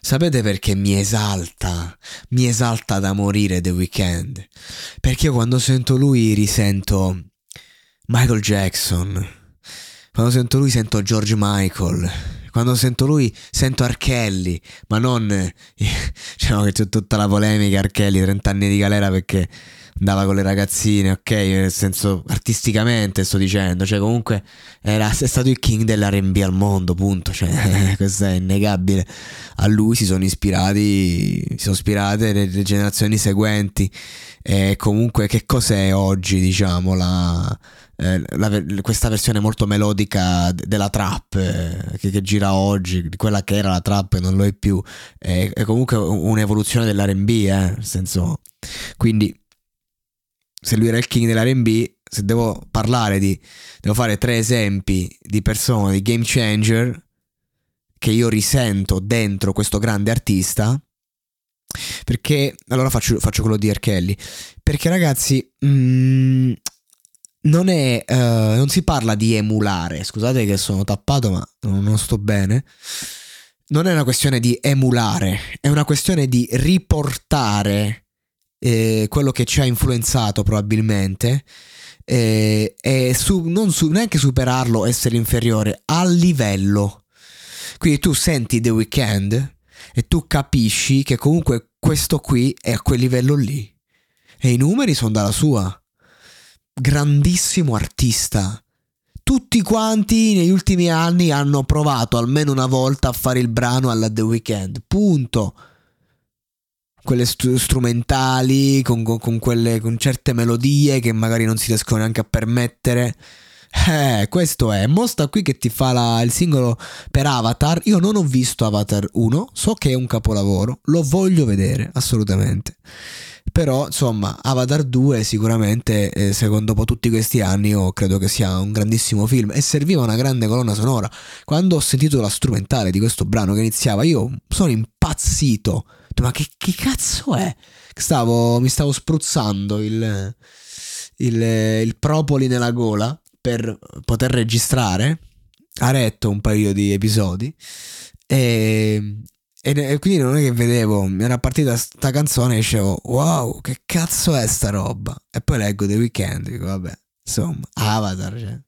Sapete perché mi esalta? Mi esalta da morire The Weeknd. Perché io quando sento lui risento Michael Jackson. Quando sento lui sento George Michael. Quando sento lui sento Archelli, ma non diciamo che c'è tutta la polemica Archelli, 30 anni di galera perché andava con le ragazzine, ok, nel senso artisticamente sto dicendo, cioè comunque era, è stato il king dell'R&B al mondo, punto, cioè questo è innegabile. A lui si sono ispirati, si sono ispirate le, le generazioni seguenti e comunque che cos'è oggi, diciamo, la, eh, la, questa versione molto melodica della trap eh, che, che, gira oggi, quella che era la trap non lo è più, è, è comunque un'evoluzione dell'R&B, eh, nel senso, quindi se lui era il king dell'R&B, se devo parlare di... devo fare tre esempi di persone, di game changer, che io risento dentro questo grande artista, perché... Allora faccio, faccio quello di R. Kelly. Perché ragazzi... Mm, non è... Uh, non si parla di emulare, scusate che sono tappato ma non sto bene. Non è una questione di emulare, è una questione di riportare eh, quello che ci ha influenzato probabilmente eh, è su, non su, neanche superarlo, essere inferiore, al livello. Quindi tu senti The Weeknd e tu capisci che comunque questo qui è a quel livello lì. E i numeri sono dalla sua. Grandissimo artista. Tutti quanti negli ultimi anni hanno provato almeno una volta a fare il brano alla The Weeknd. Punto quelle st- strumentali, con, con, con, quelle, con certe melodie che magari non si riescono neanche a permettere. Eh, questo è. Mostra qui che ti fa la, il singolo per Avatar. Io non ho visto Avatar 1, so che è un capolavoro, lo voglio vedere, assolutamente. Però, insomma, Avatar 2 sicuramente, eh, secondo dopo tutti questi anni, io credo che sia un grandissimo film e serviva una grande colonna sonora. Quando ho sentito la strumentale di questo brano che iniziava, io sono impazzito ma che, che cazzo è? Stavo, mi stavo spruzzando il, il, il propoli nella gola per poter registrare. Ha retto un paio di episodi e, e, quindi non è che vedevo, mi era partita sta canzone e dicevo wow, che cazzo è sta roba? E poi leggo The Weeknd, dico vabbè, insomma, Avatar, cioè.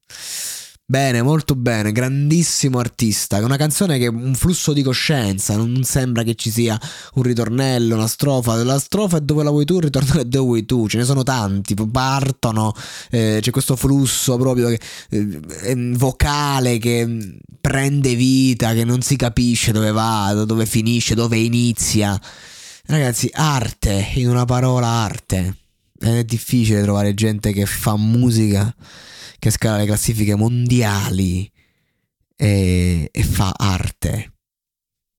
Bene, molto bene, grandissimo artista. Una canzone che è un flusso di coscienza, non sembra che ci sia un ritornello, una strofa. La strofa è dove la vuoi tu, il ritornello è dove vuoi tu. Ce ne sono tanti, partono, eh, c'è questo flusso proprio che, eh, vocale che prende vita, che non si capisce dove va, dove finisce, dove inizia. Ragazzi, arte, in una parola arte. È difficile trovare gente che fa musica che scala le classifiche mondiali e, e fa arte.